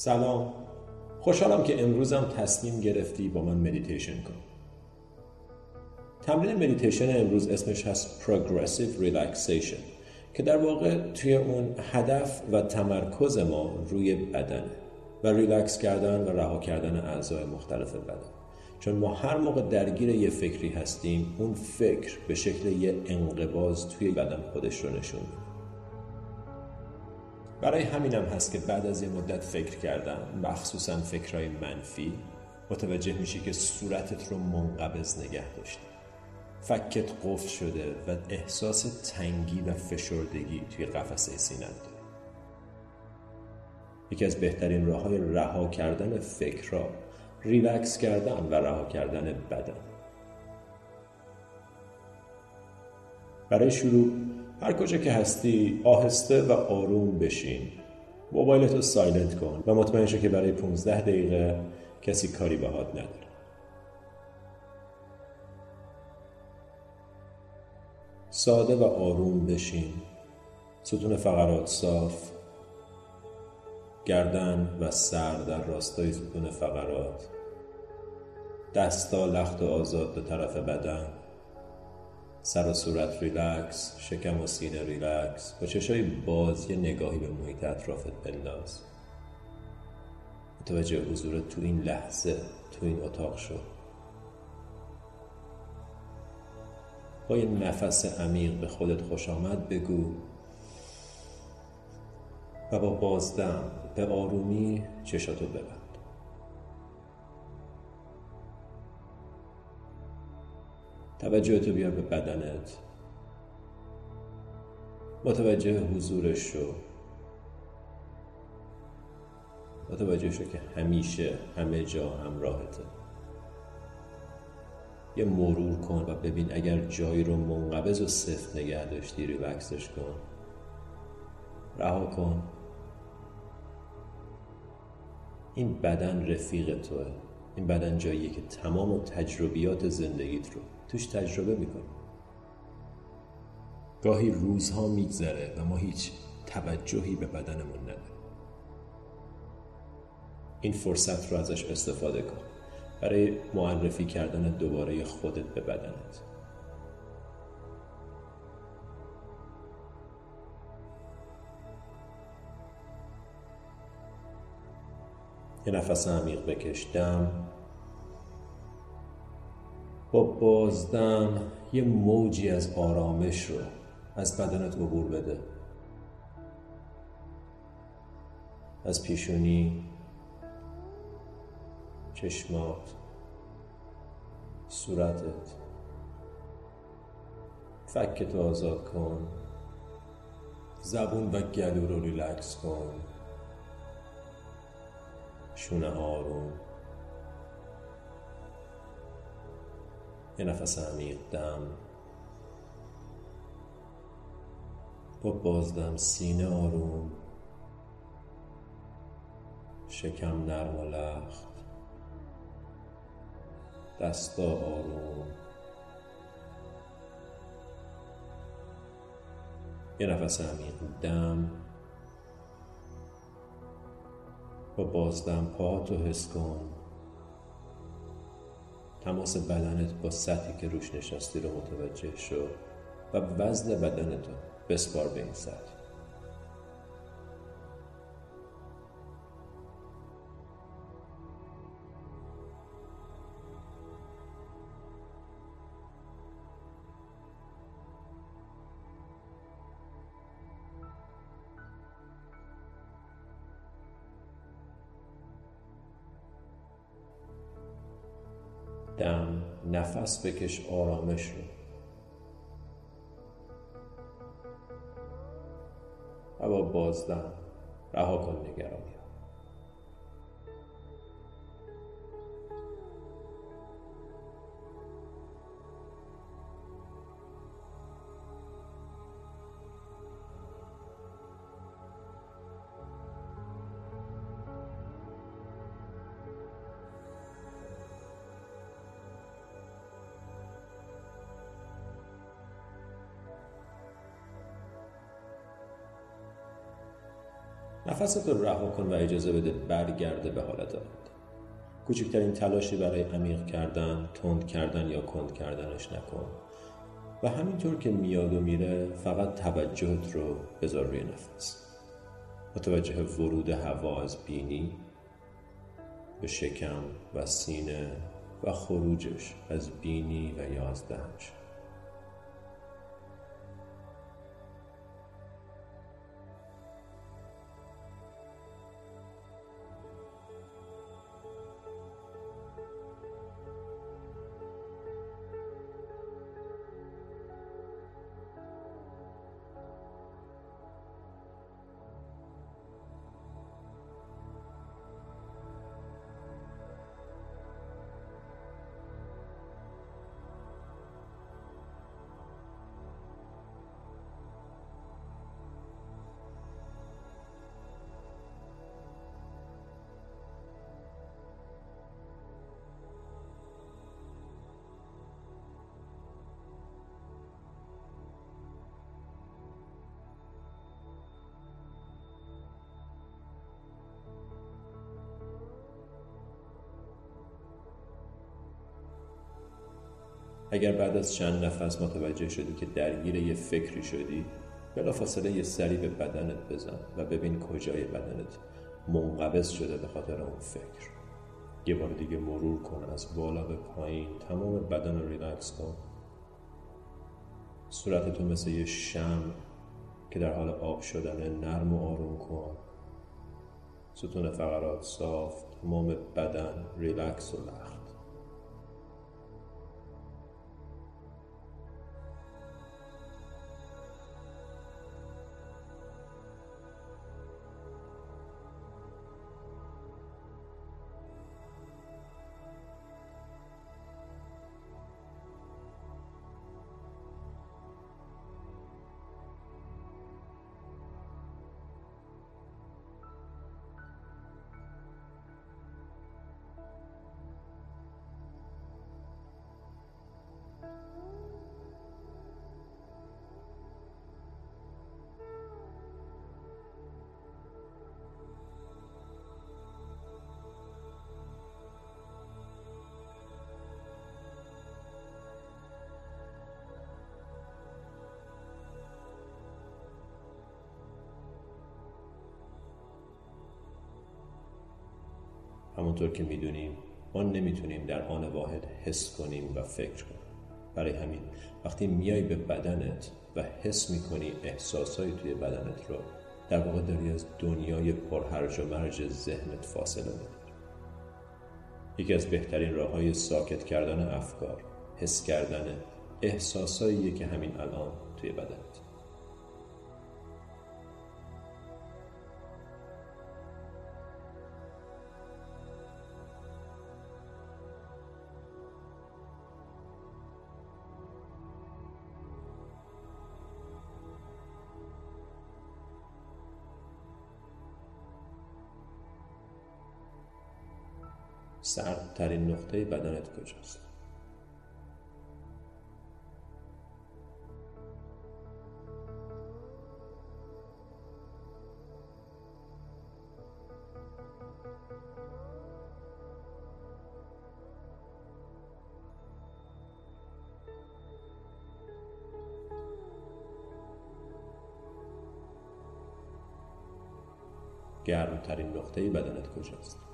سلام. خوشحالم که امروزم تصمیم گرفتی با من مدیتیشن کنی تمرین مدیتیشن امروز اسمش هست Progressive Relaxation که در واقع توی اون هدف و تمرکز ما روی بدنه و ریلکس کردن و رها کردن اعضای مختلف بدن. چون ما هر موقع درگیر یه فکری هستیم اون فکر به شکل یه انقباض توی بدن خودش رو نشون میده. برای همینم هست که بعد از یه مدت فکر کردن مخصوصا فکرهای منفی متوجه میشی که صورتت رو منقبض نگه داشتی. فکت قفل شده و احساس تنگی و فشردگی توی قفسه سینت داری یکی از بهترین راه های رها کردن فکرها ریلکس کردن و رها کردن بدن. برای شروع هر کجا که هستی آهسته و آروم بشین. موبایلت رو سایلنت کن و مطمئن شو که برای 15 دقیقه کسی کاری باهات نداره. ساده و آروم بشین. ستون فقرات صاف. گردن و سر در راستای ستون فقرات. دستا لخت و آزاد به طرف بدن. سر و صورت ریلکس شکم و سینه ریلکس با چشای باز یه نگاهی به محیط اطرافت بنداز. متوجه حضورت تو این لحظه تو این اتاق شو با یه نفس عمیق به خودت خوش آمد بگو. و با بازدم به آرومی چشاتو ببند. توجهتو بیار به بدنت. متوجه حضورش شو متوجه شو که همیشه همه جا همراهته. یه مرور کن و ببین اگر جایی رو منقبض و سفت نگه داشتی ریلکسش کن. رها کن. این بدن رفیق توه. این بدن جاییه که تمام تجربیات زندگیت رو توش تجربه می‌کنی. گاهی روزها میگذره و ما هیچ توجهی به بدنمون نداریم. این فرصت رو ازش استفاده کن. برای معرفی کردن دوباره خودت به بدنت. یه نفس عمیق بکش دم با بازدم یه موجی از آرامش رو از بدنت عبور بده. از پیشونی چشمات صورتت. فکتو آزاد کن. زبون و گلو رو ریلکس کن. شونه آروم یه نفس عمیق دم. با بازدم سینه آروم. شکم نرم و لخت. دستا آروم. یه نفس عمیق دم. با بازدم پاهاتو حس کن. تماس بدنت با سطحی که روش نشستی رو متوجه شو و وزن بدنتو بسپار به این سطح. دم نفس بکش آرامش رو. و با بازدم رها کن نگرانی. نفست رو رها کن و اجازه بده برگرده به حالت آینده کوچکترین تلاشی برای عمیق کردن تند کردن یا کند کردنش نکن. و همینطور که میاد و میره فقط توجهت رو بذار روی نفس. متوجه ورود هوا از بینی به شکم و سینه و خروجش از بینی و یا از اگر بعد از چند نفس متوجه شدی که درگیر یه فکری شدی بلافاصله یه سری به بدنت بزن و ببین کجای بدنت منقبض شده به خاطر اون فکر. یه بار دیگه مرور کن از بالا به پایین تمام بدن رو ریلکس کن. صورتتو مثل یه شمع که در حال آب شدن نرم و آروم کن. ستون فقرات صاف تمام بدن ریلکس و لخت. همونطور که می‌دونیم ما نمی‌تونیم در آن واحد حس کنیم و فکر کنیم. برای همین وقتی میای به بدنت و حس می‌کنی احساسایی توی بدنت رو در واقع داری از دنیای پرهرج و مرج ذهنت فاصله می‌گیری. یکی از بهترین راه های ساکت کردن افکار حس کردن احساسایی که همین الان توی بدنت سردترین نقطه بدنت کجاست؟ گرمترین نقطه بدنت کجاست؟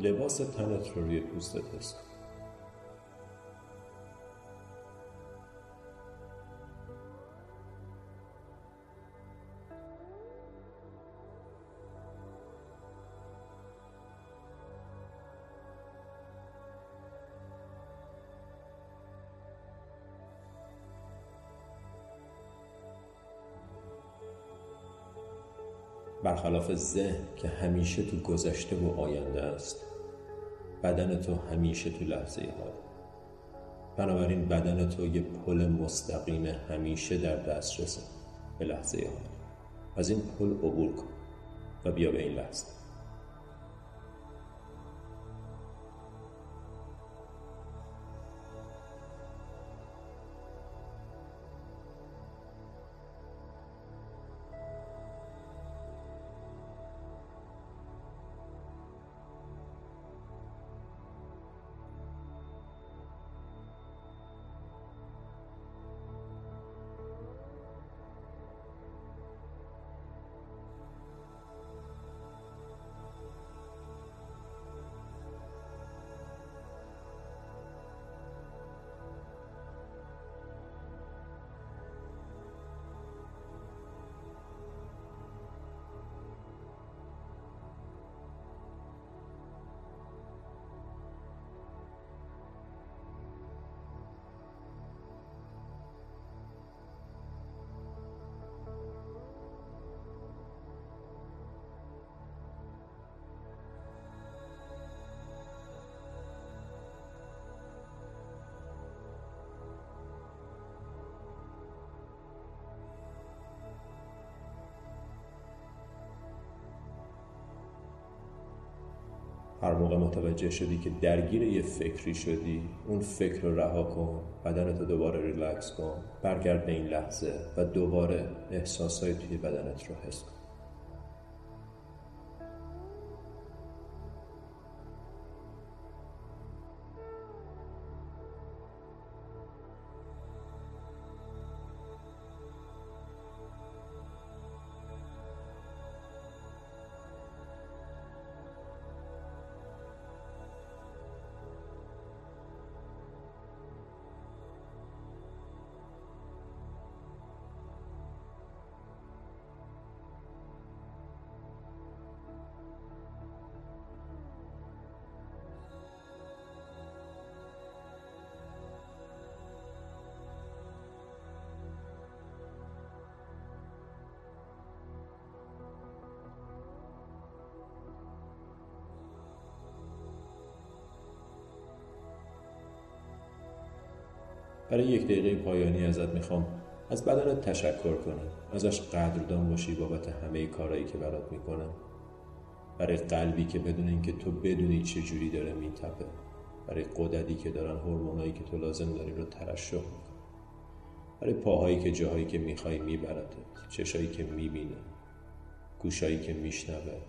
لباس تنت رو روی پوستت حس برخلاف ذهن که همیشه تو گذشته و آینده است بدن تو همیشه تو لحظه حال. بنابراین بدن تو یه پل مستقیم همیشه در دسترسه به لحظه حال. از این پل عبور کن و بیا به این لحظه. هر موقع متوجه شدی که درگیر یه فکری شدی اون فکر رو رها کن بدنت رو دوباره ریلکس کن برگرد به این لحظه و دوباره احساسهای توی بدنت رو حس کن. برای یک دقیقه پایانی ازت می‌خوام از بدنت تشکر کنی ازش قدردان باشی بابت همه کارهایی که برات می‌کنن برای قلبی که بدون اینکه تو بدونی چه جوری داره میتپه. برای قدرتی که دارن هورمونایی که تو لازم داری رو ترشح می‌کنن. برای پاهایی که جاهایی که می‌خوای میبرتت چشایی که می‌بینه. گوشایی که میشنوه.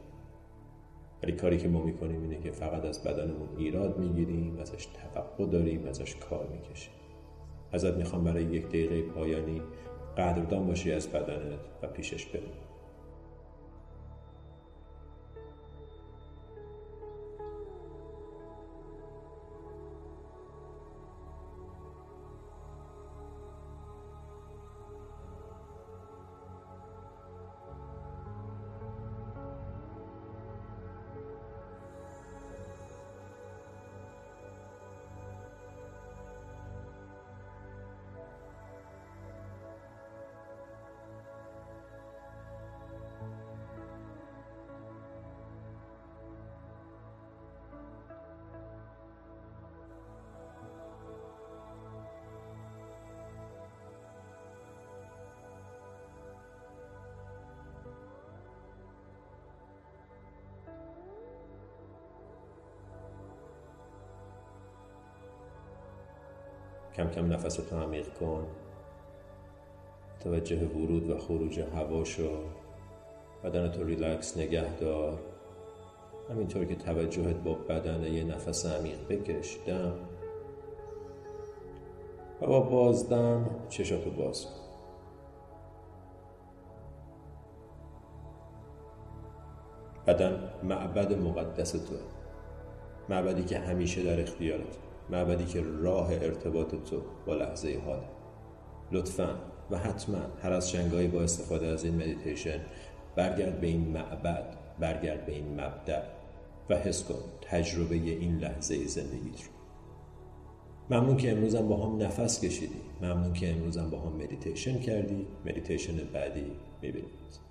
ولی کاری که ما می‌کنیم اینه که فقط از بدنمون ایراد می‌گیریم ازش توقع داریم ازش کار می‌کشیم. ازت می‌خوام برای یک دقیقه پایانی قدردان باشی از بدنت و پیشش بری کم کم نفستو عمیق کن. توجه ورود و خروج هوا شو. بدن تو ریلکس نگه دار. همینطور که توجهت با بدن یه نفس عمیق بکش. دم. و با بازدم چشاتو باز کن. بدن معبد مقدس توه. معبدی که همیشه در اختیارته. معبدی که راه ارتباط تو با لحظه حاله. لطفا و حتما هر از چندگاهی با استفاده از این مدیتیشن برگرد به این معبد برگرد به این معبد و حس کن تجربه این لحظه زندگیت رو. ممنون که امروزم با هم نفس کشیدی. ممنون که امروزم با هم مدیتیشن کردی. مدیتیشن بعدی می‌بینمت